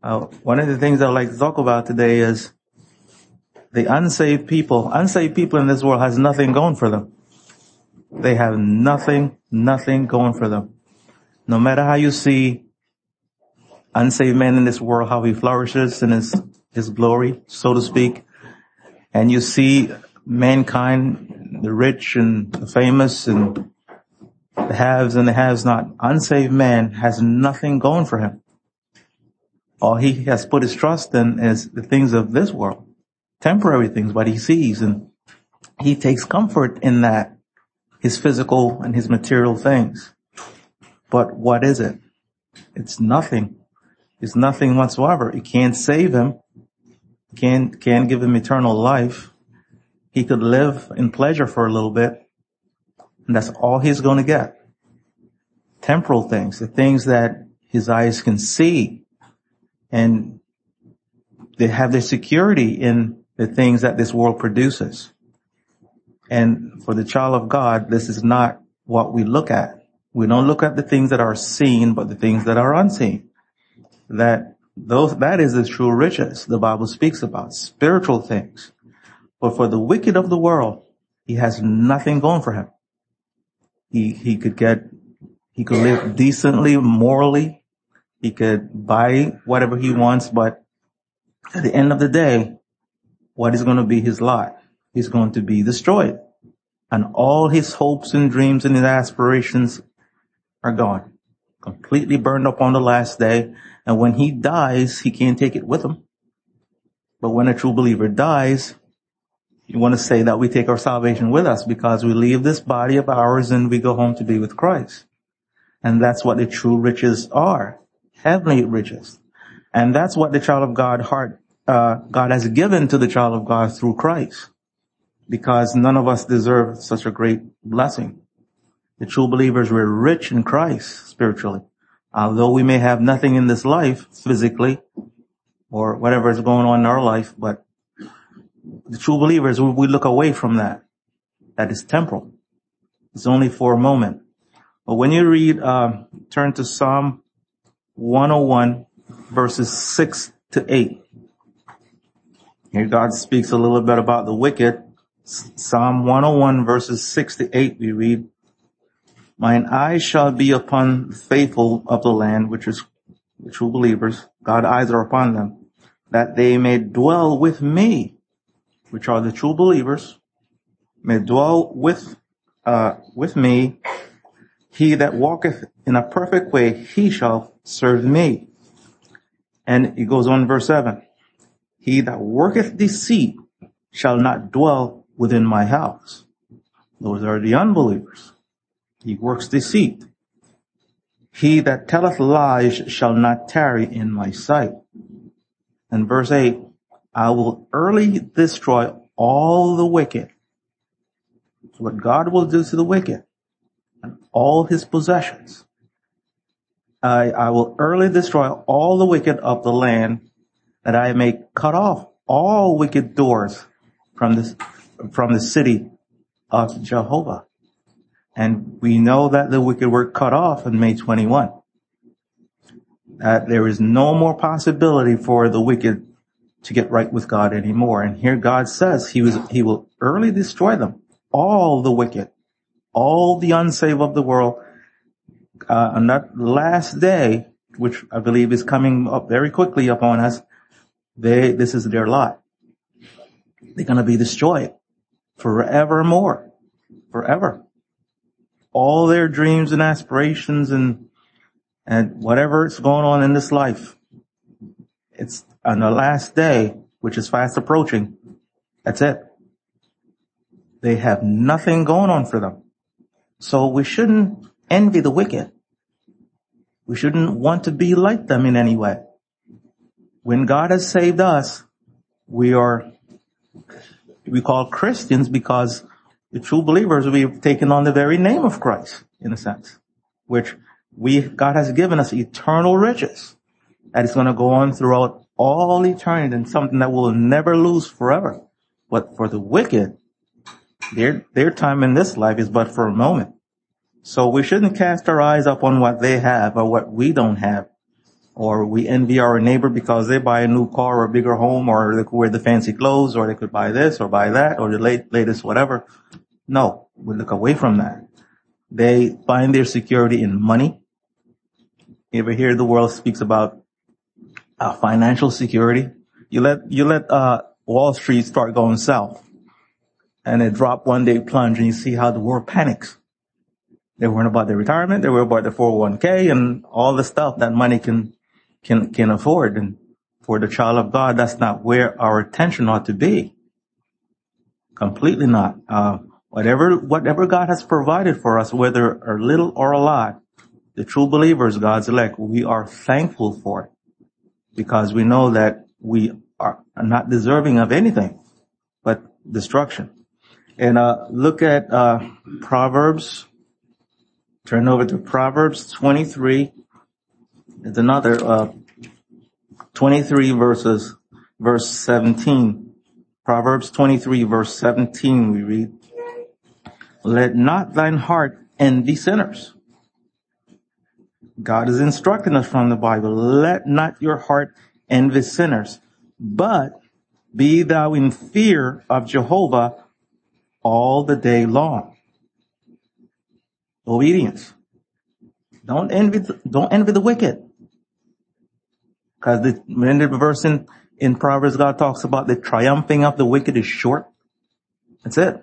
Uh, one of the things I'd like to talk about today is the unsaved people. Unsaved people in this world has nothing going for them. They have nothing, nothing going for them. No matter how you see unsaved man in this world, how he flourishes in his, his glory, so to speak, and you see mankind, the rich and the famous and the haves and the haves not, unsaved man has nothing going for him. All he has put his trust in is the things of this world, temporary things, what he sees, and he takes comfort in that, his physical and his material things. But what is it? It's nothing. It's nothing whatsoever. It can't save him. Can't, can't give him eternal life. He could live in pleasure for a little bit. And that's all he's going to get. Temporal things, the things that his eyes can see and they have their security in the things that this world produces. And for the child of God, this is not what we look at. We don't look at the things that are seen, but the things that are unseen. That those, that is the true riches the Bible speaks about, spiritual things. But for the wicked of the world, he has nothing going for him. He, he could get, he could live decently, morally, he could buy whatever he wants, but at the end of the day, what is going to be his lot? He's going to be destroyed. And all his hopes and dreams and his aspirations are gone. Completely burned up on the last day. And when he dies, he can't take it with him. But when a true believer dies, you want to say that we take our salvation with us because we leave this body of ours and we go home to be with Christ. And that's what the true riches are heavenly riches. And that's what the child of God heart, uh, God has given to the child of God through Christ. Because none of us deserve such a great blessing. The true believers were rich in Christ spiritually. Although we may have nothing in this life physically or whatever is going on in our life, but the true believers, we look away from that. That is temporal. It's only for a moment. But when you read, uh, turn to Psalm 101 verses 6 to 8. Here God speaks a little bit about the wicked. Psalm 101 verses 6 to 8 we read, Mine eyes shall be upon the faithful of the land, which is the true believers. God's eyes are upon them, that they may dwell with me, which are the true believers, may dwell with, uh, with me. He that walketh in a perfect way, he shall serve me. And it goes on verse 7. He that worketh deceit shall not dwell within my house. Those are the unbelievers. He works deceit. He that telleth lies shall not tarry in my sight. And verse 8, I will early destroy all the wicked. What God will do to the wicked and all his possessions I, I will early destroy all the wicked of the land that I may cut off all wicked doors from this, from the city of Jehovah. And we know that the wicked were cut off in May 21. That there is no more possibility for the wicked to get right with God anymore. And here God says he was, he will early destroy them. All the wicked, all the unsaved of the world uh, on that last day, which I believe is coming up very quickly upon us, they, this is their lot. They're going to be destroyed forevermore, forever. All their dreams and aspirations and, and whatever is going on in this life, it's on the last day, which is fast approaching. That's it. They have nothing going on for them. So we shouldn't envy the wicked. We shouldn't want to be like them in any way. When God has saved us, we are, we call Christians because the true believers, we've taken on the very name of Christ, in a sense, which we, God has given us eternal riches that is going to go on throughout all eternity and something that will never lose forever. But for the wicked, their, their time in this life is but for a moment. So we shouldn't cast our eyes up on what they have or what we don't have or we envy our neighbor because they buy a new car or a bigger home or they could wear the fancy clothes or they could buy this or buy that or the late, latest whatever. No, we look away from that. They find their security in money. You ever hear the world speaks about uh, financial security? You let, you let, uh, Wall Street start going south and it drop one day plunge and you see how the world panics. They weren't about their retirement. They were about their 401k and all the stuff that money can can, can afford. And for the child of God, that's not where our attention ought to be. Completely not. Uh, whatever, whatever God has provided for us, whether a little or a lot, the true believers, God's elect, we are thankful for it because we know that we are not deserving of anything but destruction. And, uh, look at, uh, Proverbs. Turn over to Proverbs 23 it's another, uh, 23 verses, verse 17. Proverbs 23 verse 17 we read, let not thine heart envy sinners. God is instructing us from the Bible. Let not your heart envy sinners, but be thou in fear of Jehovah all the day long. Obedience. Don't envy, don't envy the wicked. Because the, when the verse in, in Proverbs, God talks about the triumphing of the wicked is short. That's it.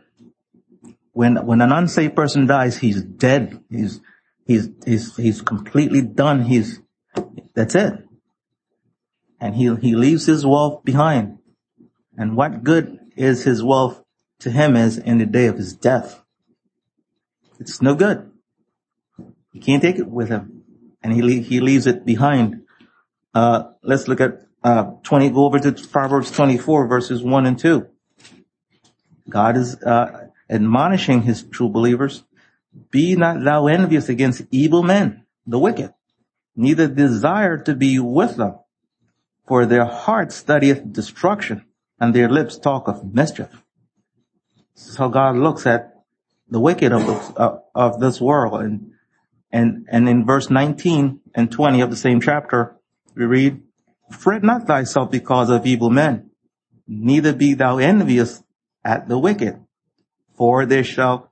When, when an unsaved person dies, he's dead. He's, he's, he's, he's completely done. He's, that's it. And he, he leaves his wealth behind. And what good is his wealth to him as in the day of his death? It's no good. He can't take it with him. And he, he leaves it behind uh, let's look at uh, 20. Go over to Proverbs 24, verses one and two. God is uh, admonishing His true believers: "Be not thou envious against evil men, the wicked, neither desire to be with them, for their heart studieth destruction, and their lips talk of mischief." This is how God looks at the wicked of, the, uh, of this world, and and and in verse 19 and 20 of the same chapter, we read, fret not thyself because of evil men, neither be thou envious at the wicked, for there shall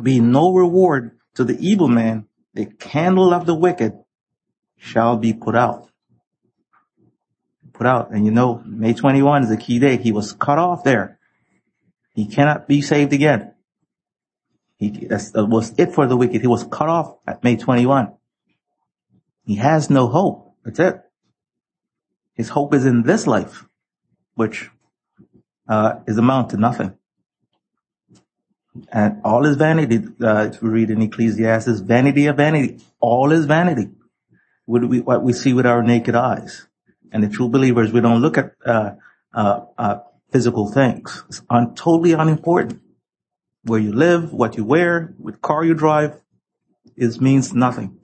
be no reward to the evil man. The candle of the wicked shall be put out. Put out. And you know, May 21 is a key day. He was cut off there. He cannot be saved again. He, that was it for the wicked. He was cut off at May 21. He has no hope. That's it. His hope is in this life, which uh, is amount to nothing. And all is vanity. Uh, we read in Ecclesiastes, vanity of vanity. All is vanity. What we, what we see with our naked eyes. And the true believers, we don't look at uh, uh, uh physical things. It's un- totally unimportant. Where you live, what you wear, what car you drive, it means nothing.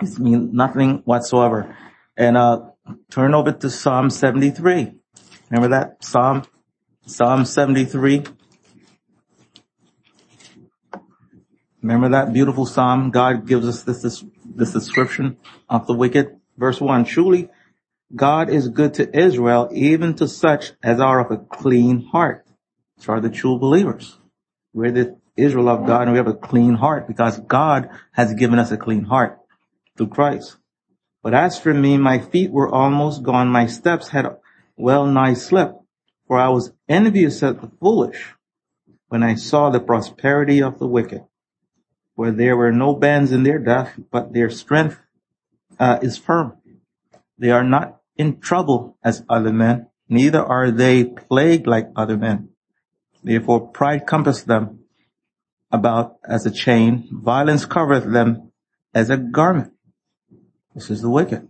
It means nothing whatsoever. And uh, turn over to Psalm 73. Remember that? Psalm, Psalm 73. Remember that beautiful Psalm? God gives us this, this, this description of the wicked. Verse one, truly God is good to Israel, even to such as are of a clean heart. These are the true believers. We're the Israel of God and we have a clean heart because God has given us a clean heart through Christ. But as for me, my feet were almost gone. My steps had well nigh slipped, for I was envious at the foolish when I saw the prosperity of the wicked, where there were no bands in their death, but their strength uh, is firm. They are not in trouble as other men, neither are they plagued like other men. Therefore pride compassed them about as a chain, violence covereth them as a garment. This is the wicked.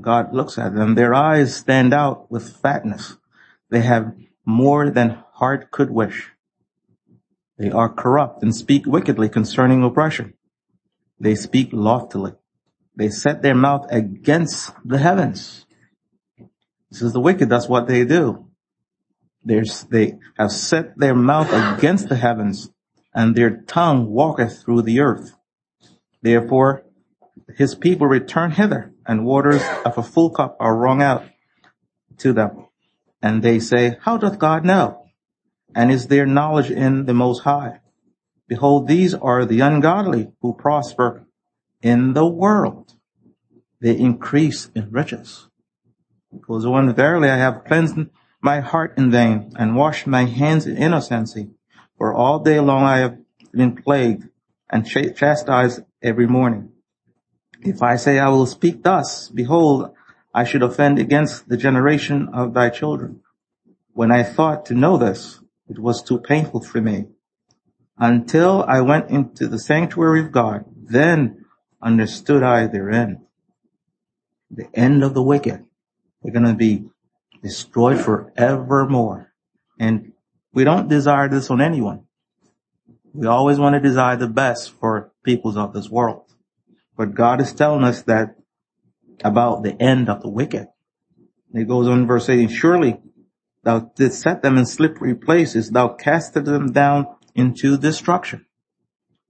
God looks at them. Their eyes stand out with fatness. They have more than heart could wish. They are corrupt and speak wickedly concerning oppression. They speak loftily. They set their mouth against the heavens. This is the wicked. That's what they do. There's, they have set their mouth against the heavens and their tongue walketh through the earth. Therefore, his people return hither and waters of a full cup are wrung out to them. And they say, how doth God know? And is there knowledge in the Most High? Behold, these are the ungodly who prosper in the world. They increase in riches. Goes on, verily I have cleansed my heart in vain and washed my hands in innocency. For all day long I have been plagued and chastised every morning. If I say I will speak thus, behold, I should offend against the generation of thy children. When I thought to know this, it was too painful for me. Until I went into the sanctuary of God, then understood I their end. The end of the wicked. They're going to be destroyed forevermore. And we don't desire this on anyone. We always want to desire the best for peoples of this world. But God is telling us that about the end of the wicked. It goes on verse 18, surely thou didst set them in slippery places, thou casted them down into destruction.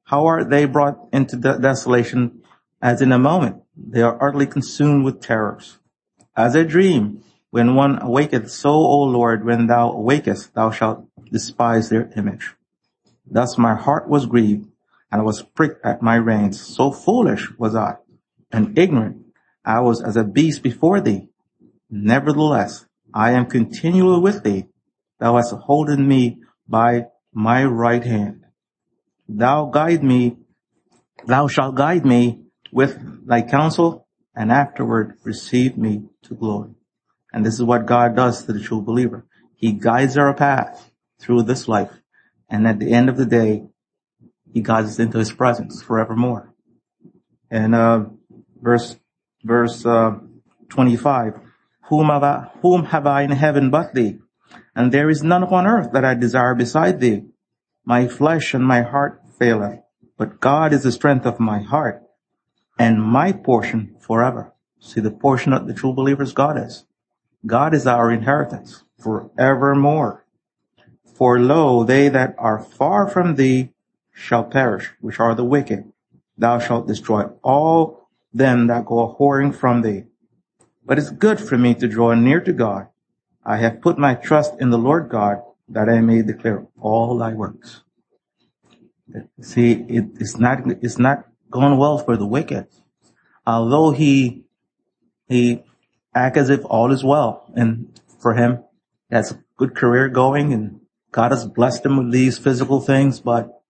How are they brought into de- desolation as in a moment? They are utterly consumed with terrors. As a dream, when one awaketh, so, O Lord, when thou awakest, thou shalt despise their image. Thus my heart was grieved, and I was pricked at my reins. So foolish was I, and ignorant. I was as a beast before thee. Nevertheless, I am continually with thee. Thou hast holden me by my right hand. Thou guide me, thou shalt guide me with thy counsel and afterward receive me to glory. And this is what God does to the true believer. He guides our path through this life. And at the end of the day, he guides us into his presence forevermore. And, uh, verse, verse, uh, 25, whom have I, whom have I in heaven but thee? And there is none upon earth that I desire beside thee. My flesh and my heart faileth, but God is the strength of my heart and my portion forever. See, the portion of the true believers God is. God is our inheritance forevermore. For lo, they that are far from thee shall perish, which are the wicked. Thou shalt destroy all them that go a whoring from thee. But it's good for me to draw near to God. I have put my trust in the Lord God that I may declare all thy works. See, it, it's not, it's not going well for the wicked. Although he, he act as if all is well and for him, has a good career going and God has blessed him with these physical things, but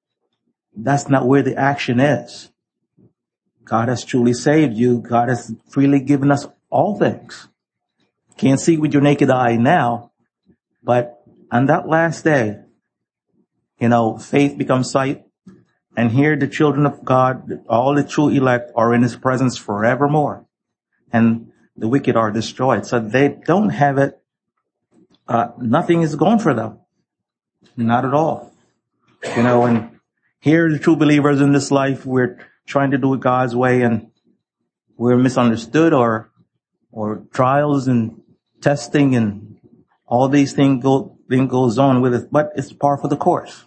that's not where the action is. God has truly saved you. God has freely given us all things. Can't see with your naked eye now, but on that last day, you know, faith becomes sight. And here the children of God, all the true elect are in his presence forevermore. And the wicked are destroyed. So they don't have it. Uh, nothing is going for them. Not at all. You know, and here the true believers in this life, we're trying to do it God's way and we're misunderstood or, or trials and testing and all these things go, thing goes on with it, but it's par for the course.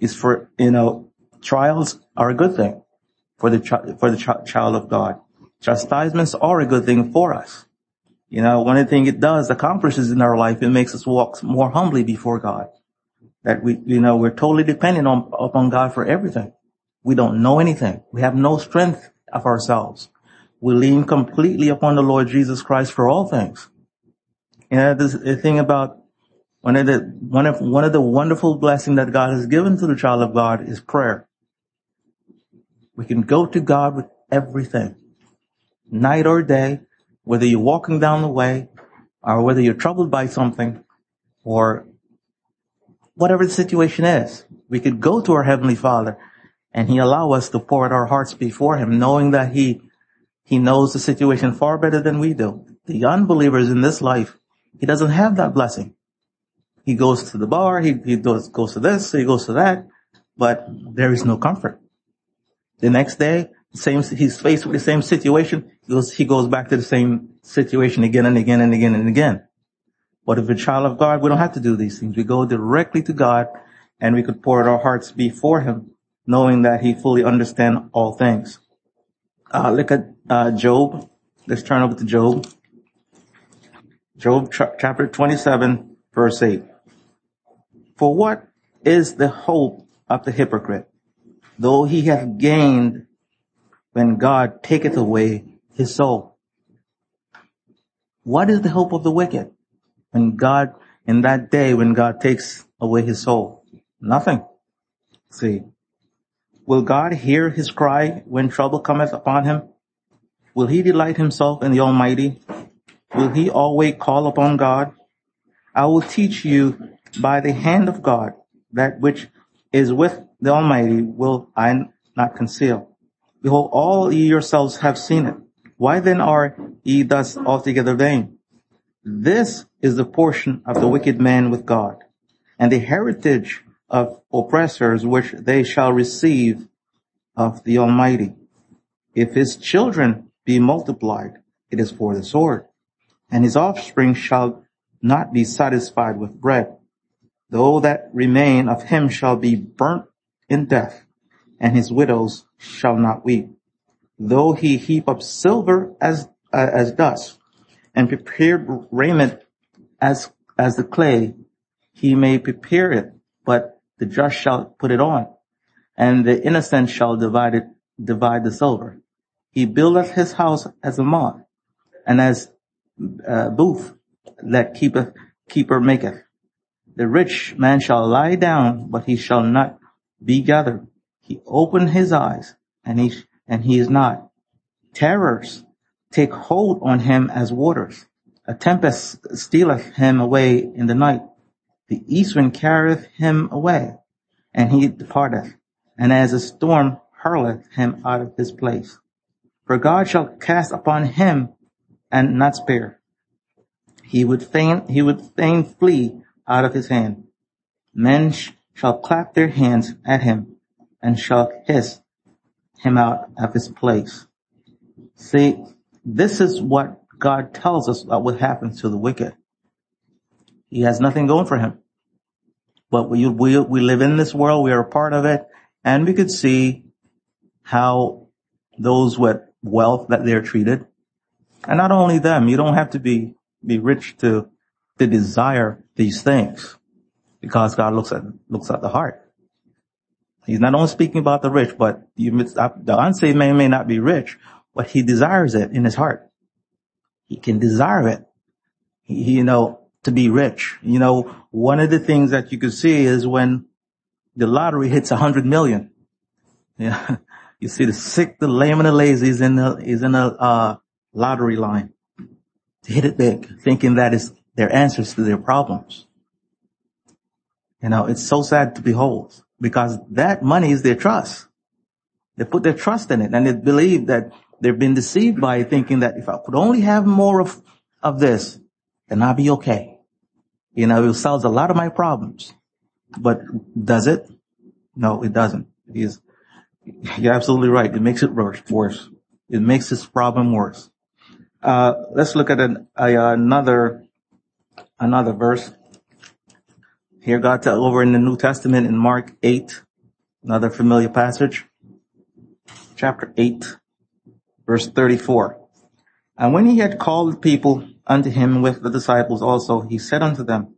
It's for, you know, trials are a good thing for the, for the child of God. Chastisements are a good thing for us. You know, one of the things it does, accomplishes in our life, it makes us walk more humbly before God. That we, you know, we're totally dependent on, upon God for everything. We don't know anything. We have no strength of ourselves. We lean completely upon the Lord Jesus Christ for all things. You know, this, the thing about one of the, one of, one of the wonderful blessings that God has given to the child of God is prayer. We can go to God with everything night or day, whether you're walking down the way or whether you're troubled by something or whatever the situation is. We could go to our Heavenly Father and He allow us to pour out our hearts before Him, knowing that He, He knows the situation far better than we do. The unbelievers in this life, He doesn't have that blessing. He goes to the bar, he, he goes, goes to this, he goes to that, but there is no comfort. The next day, same, he's faced with the same situation. He goes, he goes back to the same situation again and again and again and again. But if a child of God, we don't have to do these things. We go directly to God and we could pour out our hearts before him, knowing that he fully understands all things. Uh, look at uh, Job. Let's turn over to Job. Job ch- chapter 27, verse 8. For what is the hope of the hypocrite, though he hath gained when God taketh away his soul? What is the hope of the wicked when God, in that day when God takes away his soul? Nothing. See, will God hear his cry when trouble cometh upon him? Will he delight himself in the Almighty? Will he always call upon God? I will teach you by the hand of God that which is with the Almighty will I not conceal. Behold, all ye yourselves have seen it. Why then are ye thus altogether vain? This is the portion of the wicked man with God, and the heritage of oppressors which they shall receive of the Almighty. If his children be multiplied, it is for the sword, and his offspring shall not be satisfied with bread. Though that remain of him shall be burnt in death, and his widows shall not weep. Though he heap up silver as, uh, as dust, and prepared raiment as, as the clay, he may prepare it, but the just shall put it on, and the innocent shall divide it, divide the silver. He buildeth his house as a moth, and as uh, booth that keepeth, keeper maketh. The rich man shall lie down, but he shall not be gathered. He opened his eyes, and he, and he is not. Terrors take hold on him as waters. A tempest stealeth him away in the night. The east wind carrieth him away, and he departeth, and as a storm hurleth him out of his place. For God shall cast upon him and not spare. He would fain, he would fain flee out of his hand. Men sh- shall clap their hands at him and shall hiss him out of his place. See, this is what God tells us about what happens to the wicked. He has nothing going for him. But we, we, we live in this world, we are a part of it, and we could see how those with wealth that they're treated. And not only them, you don't have to be, be rich to, to desire these things because God looks at, looks at the heart. He's not only speaking about the rich, but you, the unsaved man may not be rich, but he desires it in his heart. He can desire it. You know, to be rich. You know, one of the things that you can see is when the lottery hits a hundred million. Yeah. You see the sick, the lame and the lazy is in the, is in a, uh, lottery line to hit it big, thinking that is their answers to their problems. You know, it's so sad to behold because that money is their trust. They put their trust in it and they believe that they've been deceived by thinking that if I could only have more of, of this, then I'll be okay. You know, it solves a lot of my problems. But does it? No, it doesn't. It is, you're absolutely right. It makes it worse. It makes this problem worse. Uh, let's look at an, another, another verse. Here God tell over in the New Testament in Mark 8, another familiar passage, chapter 8, verse 34. And when he had called people unto him with the disciples also, he said unto them,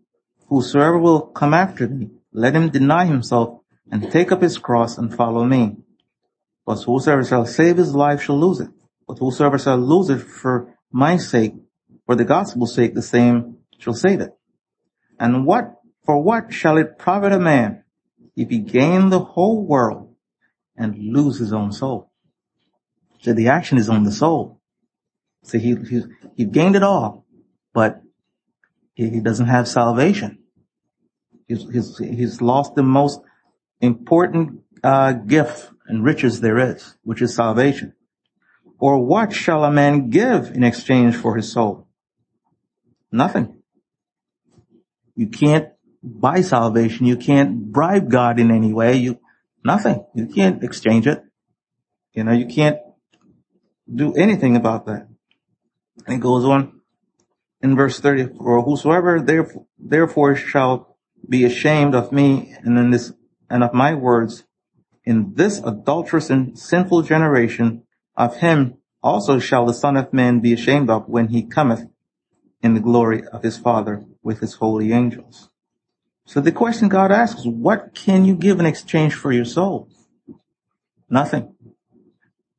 Whosoever will come after me, let him deny himself and take up his cross and follow me. But whosoever shall save his life shall lose it. But whosoever shall lose it for my sake, for the gospel's sake, the same shall save it. And what for what shall it profit a man if he gain the whole world and lose his own soul? So the action is on the soul. So he, he, he gained it all, but he, he doesn't have salvation. He's, he's, he's lost the most important uh, gift and riches there is, which is salvation. Or what shall a man give in exchange for his soul? Nothing. You can't buy salvation. You can't bribe God in any way. You, nothing. You can't exchange it. You know, you can't do anything about that. And it goes on in verse 30, or whosoever therefore, therefore shall be ashamed of me and in this, and of my words in this adulterous and sinful generation, of him also shall the Son of Man be ashamed of when he cometh in the glory of his Father with his holy angels. So the question God asks, is, what can you give in exchange for your soul? Nothing.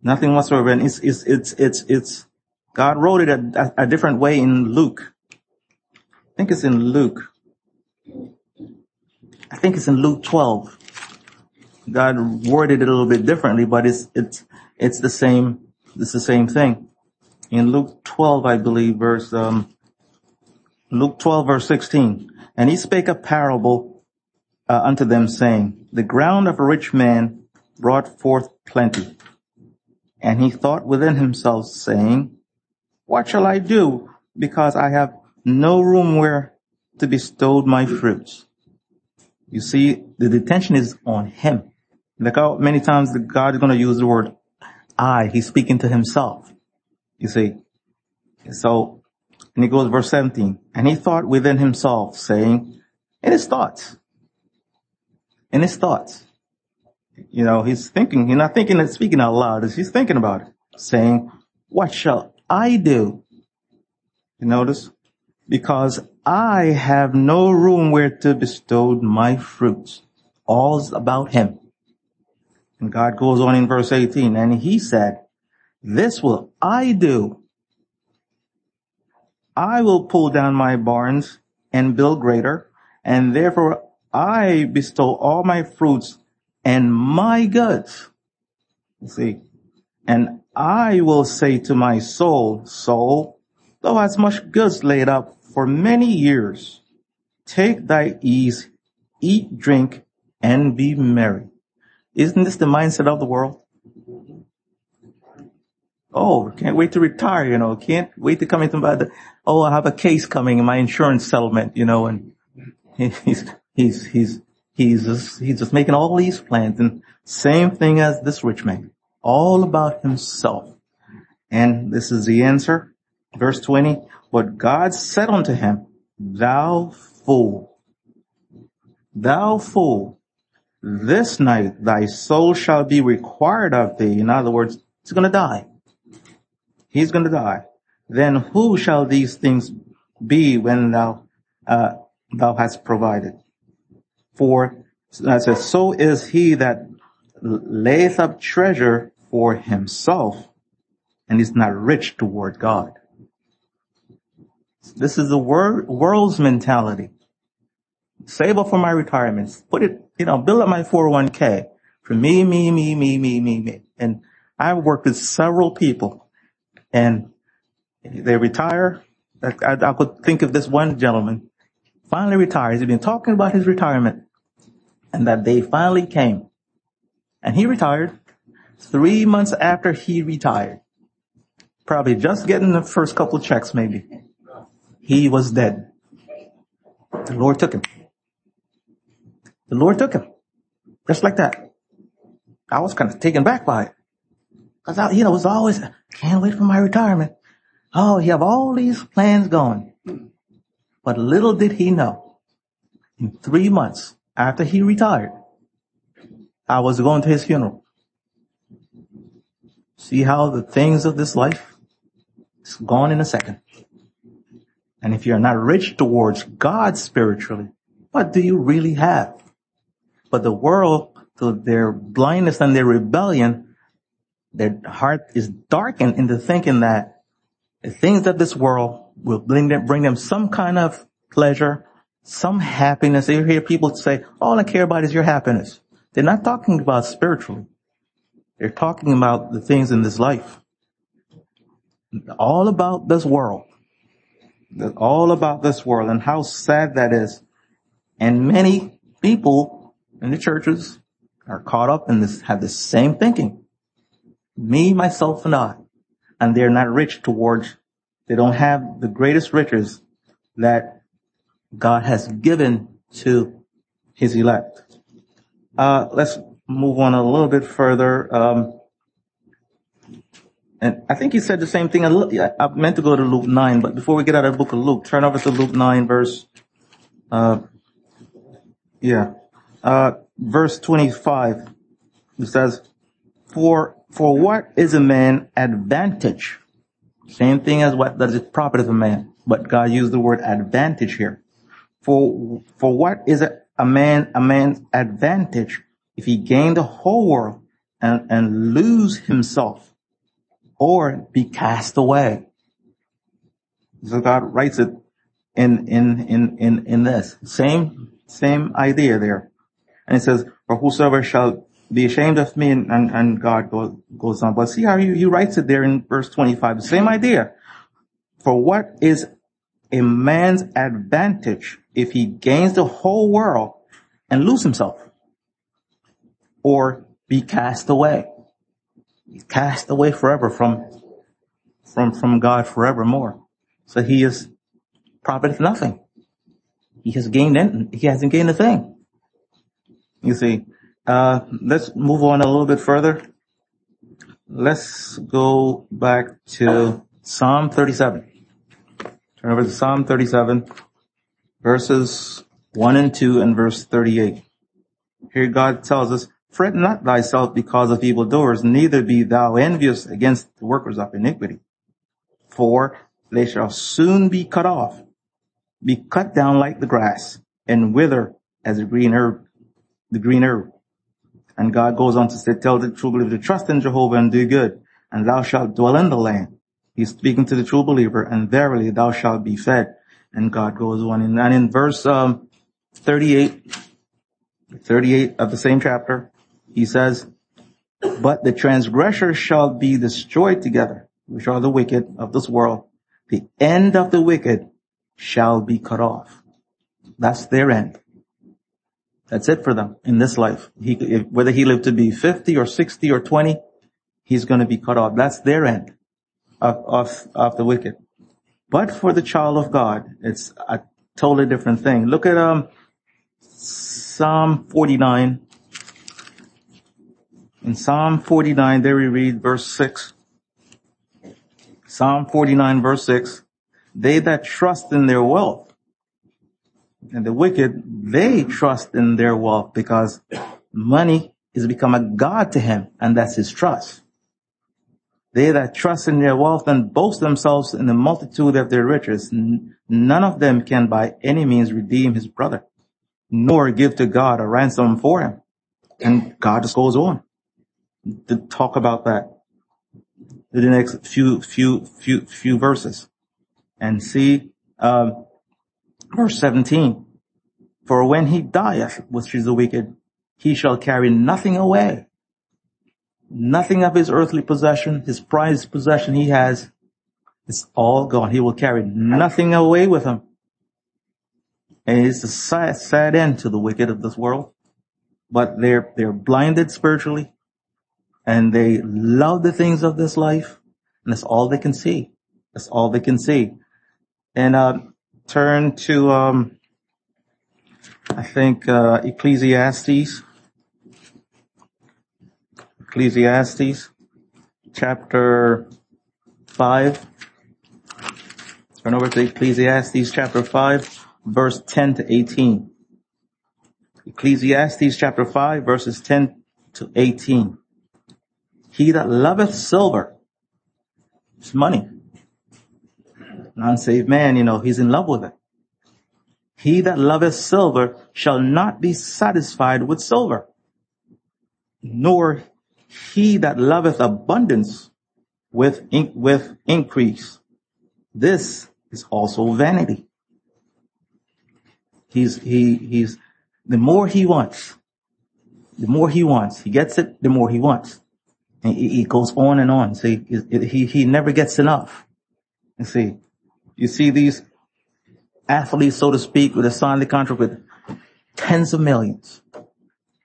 Nothing whatsoever. And it's, it's, it's, it's, it's God wrote it a, a different way in Luke. I think it's in Luke. I think it's in Luke 12. God worded it a little bit differently, but it's, it's, it's the same, it's the same thing. In Luke 12, I believe, verse, um, Luke 12 verse 16. And he spake a parable uh, unto them saying, the ground of a rich man brought forth plenty. And he thought within himself saying, what shall I do? Because I have no room where to bestow my fruits. You see, the detention is on him. Look how many times the God is going to use the word I. He's speaking to himself. You see. So, and he goes verse 17. And he thought within himself saying, in his thoughts, in his thoughts, you know, he's thinking, he's not thinking and speaking out loud, he's thinking about it, saying, what shall I do? You notice? Because I have no room where to bestow my fruits. All's about him. And God goes on in verse 18, and he said, this will I do. I will pull down my barns and build greater, and therefore I bestow all my fruits and my goods. See, and I will say to my soul, soul, thou hast much goods laid up for many years. Take thy ease, eat, drink, and be merry. Isn't this the mindset of the world? Oh, can't wait to retire, you know, can't wait to come into my, oh, I have a case coming in my insurance settlement, you know, and he's, he's, he's, he's just, he's just making all these plans and same thing as this rich man, all about himself. And this is the answer. Verse 20, but God said unto him, thou fool, thou fool, this night thy soul shall be required of thee. In other words, he's going to die. He's going to die. Then who shall these things be when thou, uh, thou hast provided? For, I says, so is he that layeth up treasure for himself and is not rich toward God. This is the wor- world's mentality. Save up for my retirement. Put it, you know, build up my 401k for me, me, me, me, me, me, me. And I've worked with several people and they retire. I, I could think of this one gentleman finally retires. He's been talking about his retirement and that day finally came and he retired three months after he retired. Probably just getting the first couple of checks maybe. He was dead. The Lord took him. The Lord took him. Just like that. I was kind of taken back by it. Cause I, you know, it was always, can't wait for my retirement. Oh, you have all these plans going. But little did he know, in three months after he retired, I was going to his funeral. See how the things of this life is gone in a second. And if you're not rich towards God spiritually, what do you really have? But the world, through their blindness and their rebellion, their heart is darkened into thinking that the things of this world will bring them, bring them some kind of pleasure, some happiness. You hear people say, all I care about is your happiness. They're not talking about spiritually. They're talking about the things in this life. All about this world all about this world and how sad that is. And many people in the churches are caught up in this, have the same thinking. Me, myself, and I. And they're not rich towards, they don't have the greatest riches that God has given to his elect. Uh, let's move on a little bit further. Um, and I think he said the same thing. I meant to go to Luke 9, but before we get out of the book of Luke, turn over to Luke 9 verse, uh, yeah, uh, verse 25. It says, for For what is a man advantage? Same thing as what does it profit of a man, but God used the word advantage here. For, for what is a, a man, a man's advantage if he gain the whole world and, and lose himself or be cast away? So God writes it in, in, in, in, in this. Same, same idea there. And it says, for whosoever shall be ashamed of me and, and, and God goes, goes on. But see how he, he writes it there in verse 25. The same idea. For what is a man's advantage if he gains the whole world and lose himself? Or be cast away? Cast away forever from, from, from God forevermore. So he is profited nothing. He has gained, he hasn't gained a thing. You see, uh, let's move on a little bit further. Let's go back to Psalm 37. Turn over to Psalm 37, verses 1 and 2 and verse 38. Here God tells us, Fret not thyself because of evildoers, neither be thou envious against the workers of iniquity. For they shall soon be cut off, be cut down like the grass, and wither as a green herb, the green herb. And God goes on to say, tell the true believer to trust in Jehovah and do good, and thou shalt dwell in the land. He's speaking to the true believer, and verily thou shalt be fed. And God goes on, and in verse um, 38, 38 of the same chapter, he says, but the transgressors shall be destroyed together, which are the wicked of this world. The end of the wicked shall be cut off. That's their end. That's it for them in this life. He, if, whether he lived to be 50 or 60 or 20, he's going to be cut off. That's their end of, of, of the wicked. But for the child of God, it's a totally different thing. Look at, um, Psalm 49. In Psalm 49, there we read verse 6. Psalm 49 verse 6. They that trust in their wealth and the wicked, they trust in their wealth because money is become a God to him and that's his trust. They that trust in their wealth and boast themselves in the multitude of their riches, none of them can by any means redeem his brother, nor give to God a ransom for him. And God just goes on to talk about that in the next few, few, few, few verses. And see, um, Verse 17. For when he dieth, which is the wicked, he shall carry nothing away. Nothing of his earthly possession, his prized possession he has, it's all gone. He will carry nothing away with him. And it's a sad, sad end to the wicked of this world. But they're, they're blinded spiritually and they love the things of this life and that's all they can see. That's all they can see. And, uh, turn to, um, I think, uh, Ecclesiastes. Ecclesiastes chapter 5. Turn over to Ecclesiastes chapter 5, verse 10 to 18. Ecclesiastes chapter 5, verses 10 to 18. He that loveth silver, it's money, an unsaved man, you know, he's in love with it. He that loveth silver shall not be satisfied with silver, nor he that loveth abundance with, in, with increase. This is also vanity. He's, he, he's, the more he wants, the more he wants, he gets it, the more he wants. And he, goes on and on. See, he, he never gets enough. You see, you see these athletes, so to speak, with a signed contract with tens of millions.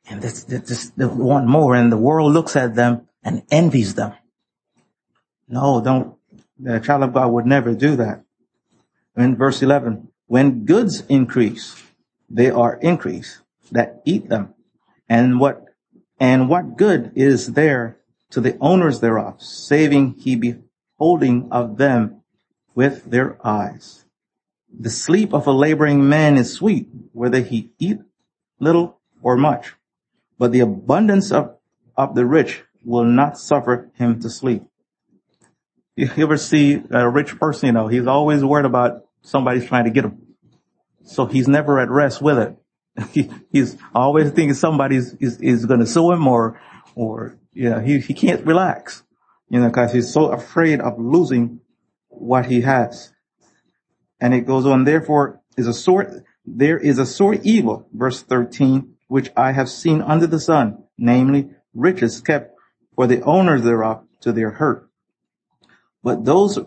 And this, this, they want more and the world looks at them and envies them. No, don't, the child of God would never do that. In verse 11, when goods increase, they are increased that eat them. And what, and what good is there to the owners thereof, saving he beholding of them with their eyes. The sleep of a laboring man is sweet, whether he eat little or much. But the abundance of, of the rich will not suffer him to sleep. You ever see a rich person, you know, he's always worried about somebody's trying to get him. So he's never at rest with it. He, he's always thinking somebody's is, is going to sue him or, or, you know, he, he can't relax, you know, cause he's so afraid of losing what he has. And it goes on, therefore is a sort, there is a sore evil, verse 13, which I have seen under the sun, namely riches kept for the owners thereof to their hurt. But those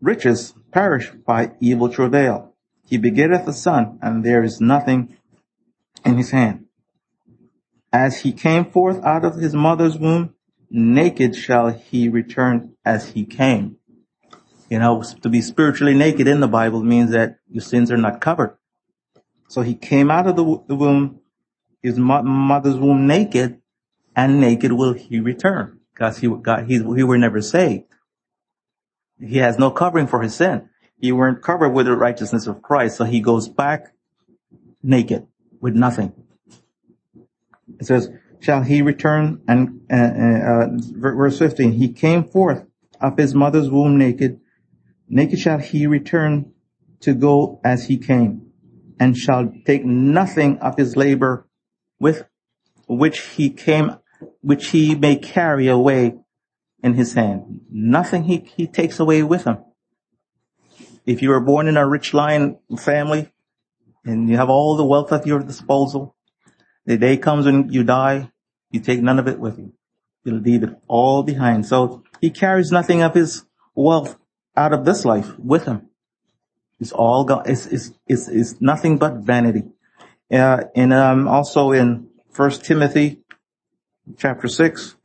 riches perish by evil travail. He begetteth a son, and there is nothing in his hand. As he came forth out of his mother's womb, naked shall he return as he came. You know, to be spiritually naked in the Bible means that your sins are not covered. So he came out of the, womb, his mother's womb naked, and naked will he return because he got, he, he were never saved. He has no covering for his sin. He weren't covered with the righteousness of Christ. So he goes back naked with nothing. It says, shall he return and, uh, uh, verse 15, he came forth of his mother's womb naked. Naked shall he return to go as he came and shall take nothing of his labor with which he came, which he may carry away in his hand. Nothing he, he takes away with him. If you were born in a rich line family and you have all the wealth at your disposal, the day comes when you die, you take none of it with you. You leave it all behind. So he carries nothing of his wealth out of this life with him. It's all gone. It's, it's, it's, it's nothing but vanity. Uh, and um, also in First Timothy chapter six,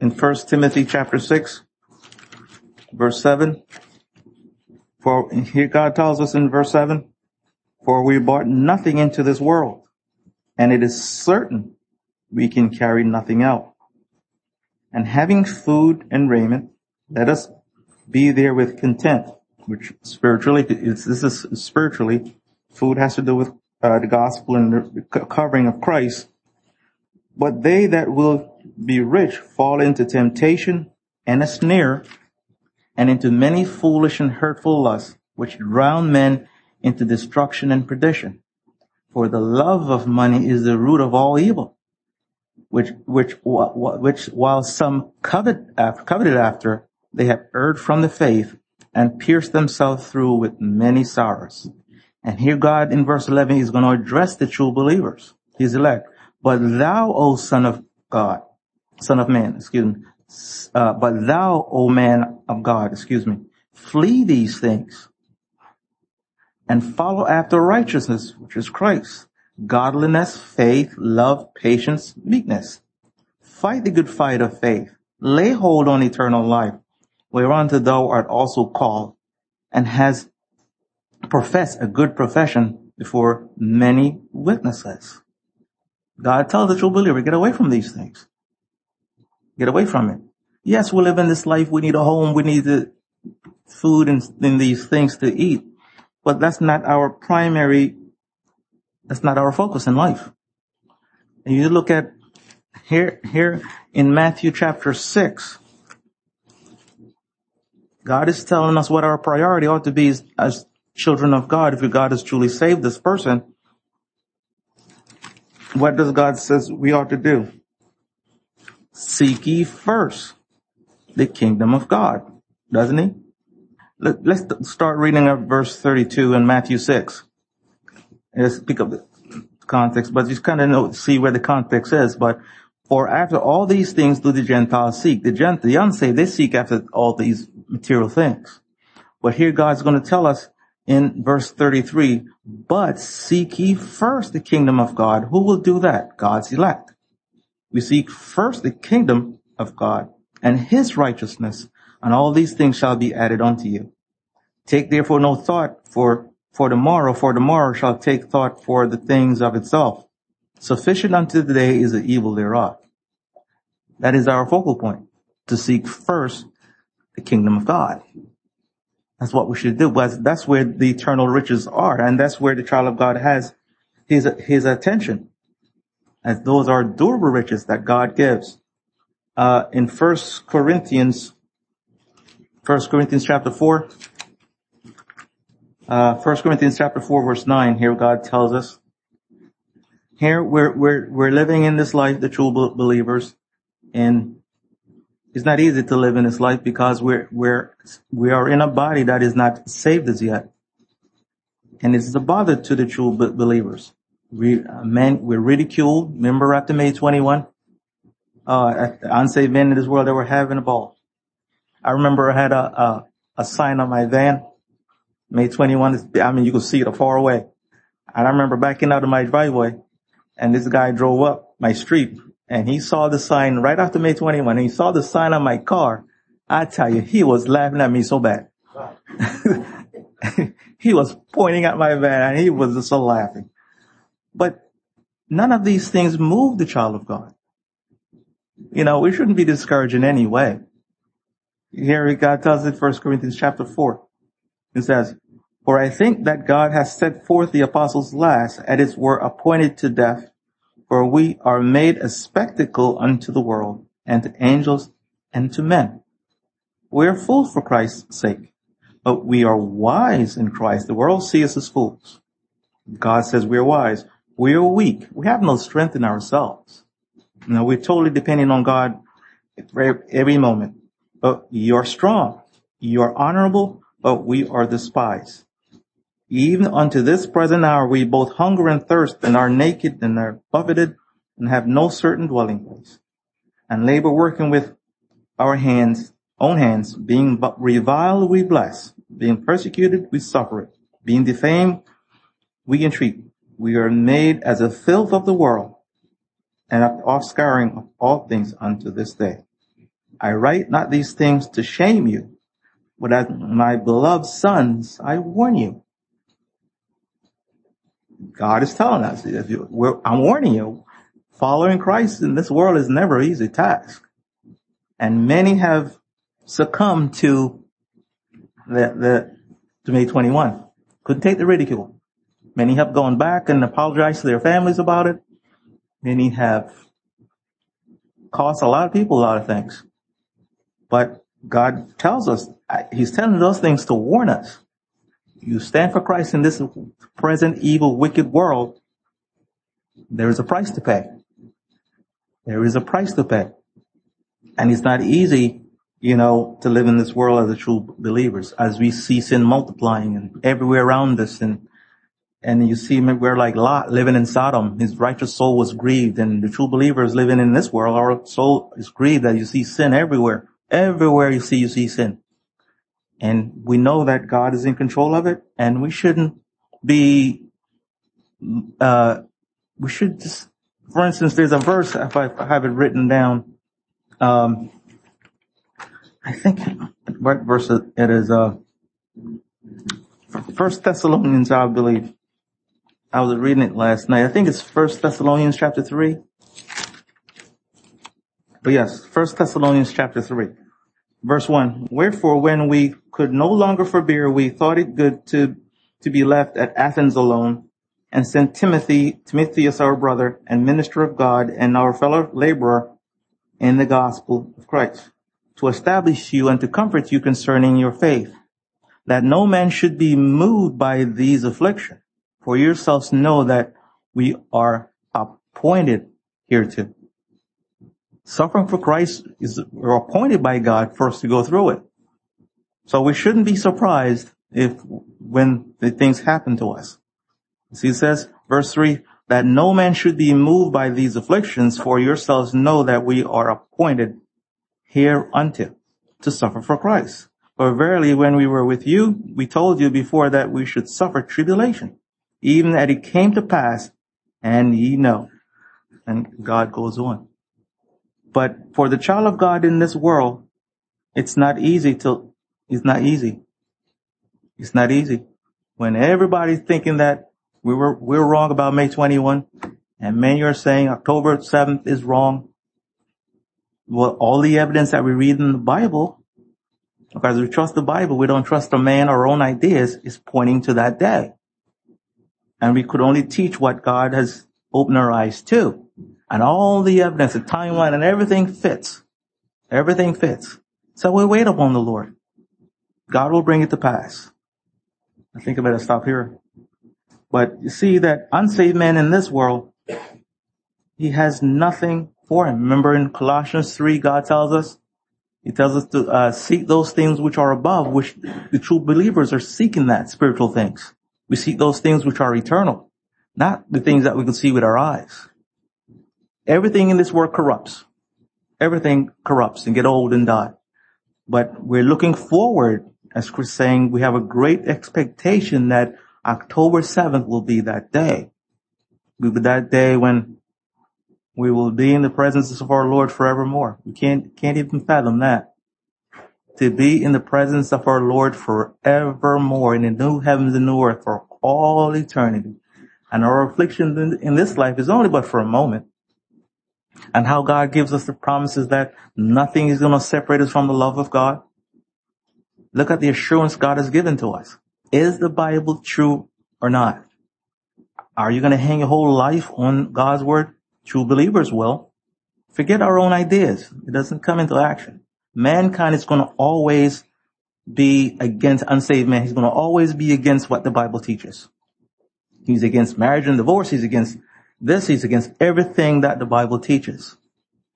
in First Timothy chapter six, verse seven, for here God tells us in verse 7, for we brought nothing into this world, and it is certain we can carry nothing out. And having food and raiment, let us be there with content, which spiritually, this is spiritually, food has to do with uh, the gospel and the covering of Christ. But they that will be rich fall into temptation and a snare and into many foolish and hurtful lusts, which drown men into destruction and perdition. For the love of money is the root of all evil, which, which, which, while some covet after, coveted after, they have erred from the faith and pierced themselves through with many sorrows. And here God in verse 11 is going to address the true believers, his elect. But thou, O son of God, son of man, excuse me, uh, but thou, O man of God, excuse me, flee these things and follow after righteousness, which is Christ, godliness, faith, love, patience, meekness. Fight the good fight of faith. Lay hold on eternal life, whereunto thou art also called, and has professed a good profession before many witnesses. God tells the true believer, get away from these things. Get away from it. Yes, we live in this life. We need a home. We need the food and, and these things to eat. But that's not our primary, that's not our focus in life. And you look at here, here in Matthew chapter six, God is telling us what our priority ought to be as, as children of God. If God has truly saved this person, what does God says we ought to do? Seek ye first the kingdom of God, doesn't he? Let, us start reading at verse 32 in Matthew 6. Let's pick up the context, but just kind of know, see where the context is. But for after all these things do the Gentiles seek. The, gent, the unsaved, they seek after all these material things. But here God's going to tell us in verse 33, but seek ye first the kingdom of God. Who will do that? God's elect. We seek first the kingdom of God and his righteousness, and all these things shall be added unto you. Take therefore no thought for, for tomorrow, for tomorrow shall take thought for the things of itself. Sufficient unto the day is the evil thereof. That is our focal point, to seek first the kingdom of God. That's what we should do. That's where the eternal riches are, and that's where the child of God has his, his attention as those are durable riches that God gives. uh, in First Corinthians, First Corinthians chapter four, uh, First Corinthians chapter four, verse nine. Here God tells us. Here we're we're we're living in this life, the true believers, and it's not easy to live in this life because we're we're we are in a body that is not saved as yet, and it's a bother to the true believers. We uh, men we're ridiculed. Remember after May twenty one, uh, unsaved men in this world that were having a ball. I remember I had a, a, a sign on my van, May 21. I mean, you could see it far away. And I remember backing out of my driveway and this guy drove up my street and he saw the sign right after May 21 and he saw the sign on my car. I tell you, he was laughing at me so bad. he was pointing at my van and he was just so laughing. But none of these things move the child of God. You know, we shouldn't be discouraged in any way. Here God tells it, 1 Corinthians chapter 4. It says, For I think that God has set forth the apostles last, as it were appointed to death, for we are made a spectacle unto the world, and to angels, and to men. We are fools for Christ's sake, but we are wise in Christ. The world sees us as fools. God says we are wise. We are weak. We have no strength in ourselves. Know, we're totally depending on God every moment. But you're strong. You're honorable, but we are despised. Even unto this present hour we both hunger and thirst and are naked and are buffeted and have no certain dwelling place. And labor working with our hands, own hands, being reviled we bless, being persecuted we suffer it, being defamed we entreat. We are made as a filth of the world and offscouring of all things unto this day. I write not these things to shame you, but as my beloved sons, I warn you. God is telling us, I'm warning you, following Christ in this world is never an easy task. And many have succumbed to the, the, to May 21. Couldn't take the ridicule. Many have gone back and apologized to their families about it. Many have cost a lot of people a lot of things. But God tells us, He's telling those things to warn us. You stand for Christ in this present evil, wicked world. There is a price to pay. There is a price to pay. And it's not easy, you know, to live in this world as a true believers as we see sin multiplying and everywhere around us and and you see we're like Lot living in Sodom. His righteous soul was grieved and the true believers living in this world, our soul is grieved that you see sin everywhere. Everywhere you see, you see sin. And we know that God is in control of it and we shouldn't be, uh, we should just, for instance, there's a verse, if I have it written down, um, I think, what verse it is, uh, First Thessalonians, I believe. I was reading it last night. I think it's First Thessalonians chapter three. But yes, First Thessalonians chapter three, verse one. Wherefore, when we could no longer forbear, we thought it good to to be left at Athens alone, and sent Timothy, Timotheus, our brother and minister of God, and our fellow laborer in the gospel of Christ, to establish you and to comfort you concerning your faith, that no man should be moved by these afflictions for yourselves know that we are appointed here to. Suffering for Christ is, we're appointed by God for us to go through it. So we shouldn't be surprised if, when the things happen to us. See, it says, verse three, that no man should be moved by these afflictions, for yourselves know that we are appointed here unto to suffer for Christ. For verily, when we were with you, we told you before that we should suffer tribulation even that it came to pass, and ye know. And God goes on. But for the child of God in this world, it's not easy to, it's not easy. It's not easy. When everybody's thinking that we were, we are wrong about May 21, and many are saying October 7th is wrong. Well, all the evidence that we read in the Bible, because we trust the Bible, we don't trust a man or our own ideas, is pointing to that day. And we could only teach what God has opened our eyes to. And all the evidence, the timeline and everything fits. Everything fits. So we wait upon the Lord. God will bring it to pass. I think I better stop here. But you see that unsaved man in this world, he has nothing for him. Remember in Colossians 3, God tells us, he tells us to uh, seek those things which are above, which the true believers are seeking that spiritual things. We seek those things which are eternal, not the things that we can see with our eyes. Everything in this world corrupts. Everything corrupts and get old and die. But we're looking forward, as Chris saying, we have a great expectation that October 7th will be that day. Will be that day when we will be in the presence of our Lord forevermore. We can't, can't even fathom that. To be in the presence of our Lord forevermore in the new heavens and new earth for all eternity. And our affliction in, in this life is only but for a moment. And how God gives us the promises that nothing is going to separate us from the love of God. Look at the assurance God has given to us. Is the Bible true or not? Are you going to hang your whole life on God's word? True believers will. Forget our own ideas. It doesn't come into action. Mankind is going to always be against unsaved man. He's going to always be against what the Bible teaches. He's against marriage and divorce. He's against this. is against everything that the Bible teaches.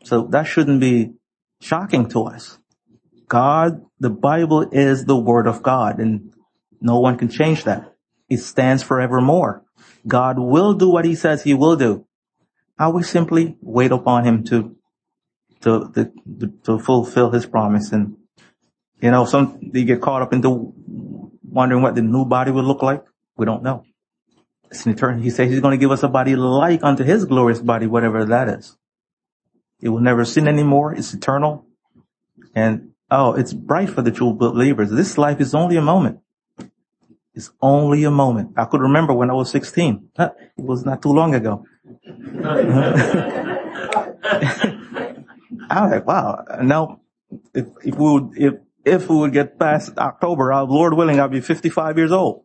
So that shouldn't be shocking to us. God, the Bible is the word of God and no one can change that. It stands forevermore. God will do what he says he will do. I will simply wait upon him to, to, to, to fulfill his promise. And, you know, some, they get caught up into wondering what the new body would look like. We don't know. It's eternal. He says he's going to give us a body like unto his glorious body, whatever that is. It will never sin anymore. It's eternal. And, oh, it's bright for the true believers. This life is only a moment. It's only a moment. I could remember when I was 16. It was not too long ago. I was like, wow. Now, if, if we would, if, if we would get past October, uh, Lord willing, I'll be 55 years old.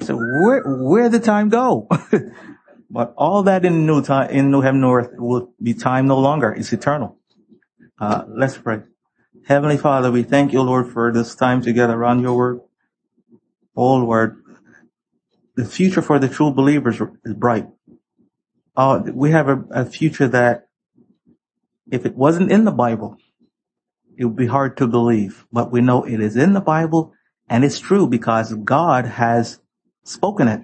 So where, where did time go? but all that in new time, in new heaven and earth will be time no longer. It's eternal. Uh, let's pray. Heavenly Father, we thank you, Lord, for this time together around your word. Oh Lord, the future for the true believers is bright. Uh, we have a, a future that if it wasn't in the Bible, it would be hard to believe, but we know it is in the Bible and it's true because God has spoken it.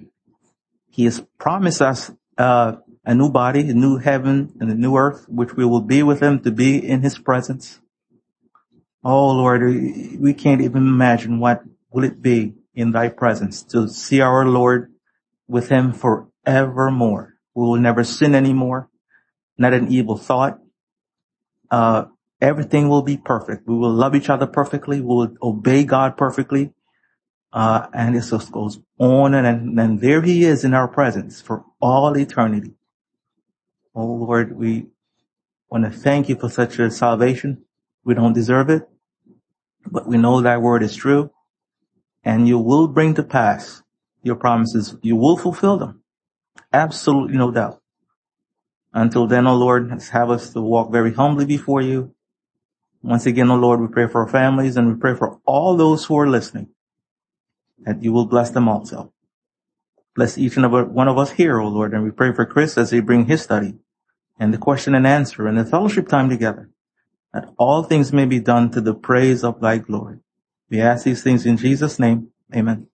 He has promised us uh, a new body, a new heaven, and a new earth, which we will be with Him to be in His presence. Oh Lord, we can't even imagine what will it be in thy presence to see our Lord with him forevermore. We will never sin anymore, not an evil thought. Uh, everything will be perfect. We will love each other perfectly. We will obey God perfectly. Uh, and it just goes on and, and there he is in our presence for all eternity. Oh Lord, we want to thank you for such a salvation. We don't deserve it, but we know that word is true and you will bring to pass your promises. You will fulfill them. Absolutely no doubt. Until then, O oh Lord, have us to walk very humbly before you. Once again, O oh Lord, we pray for our families and we pray for all those who are listening that you will bless them also. Bless each and every one of us here, O oh Lord, and we pray for Chris as he bring his study and the question and answer and the fellowship time together, that all things may be done to the praise of thy glory. We ask these things in Jesus' name. Amen.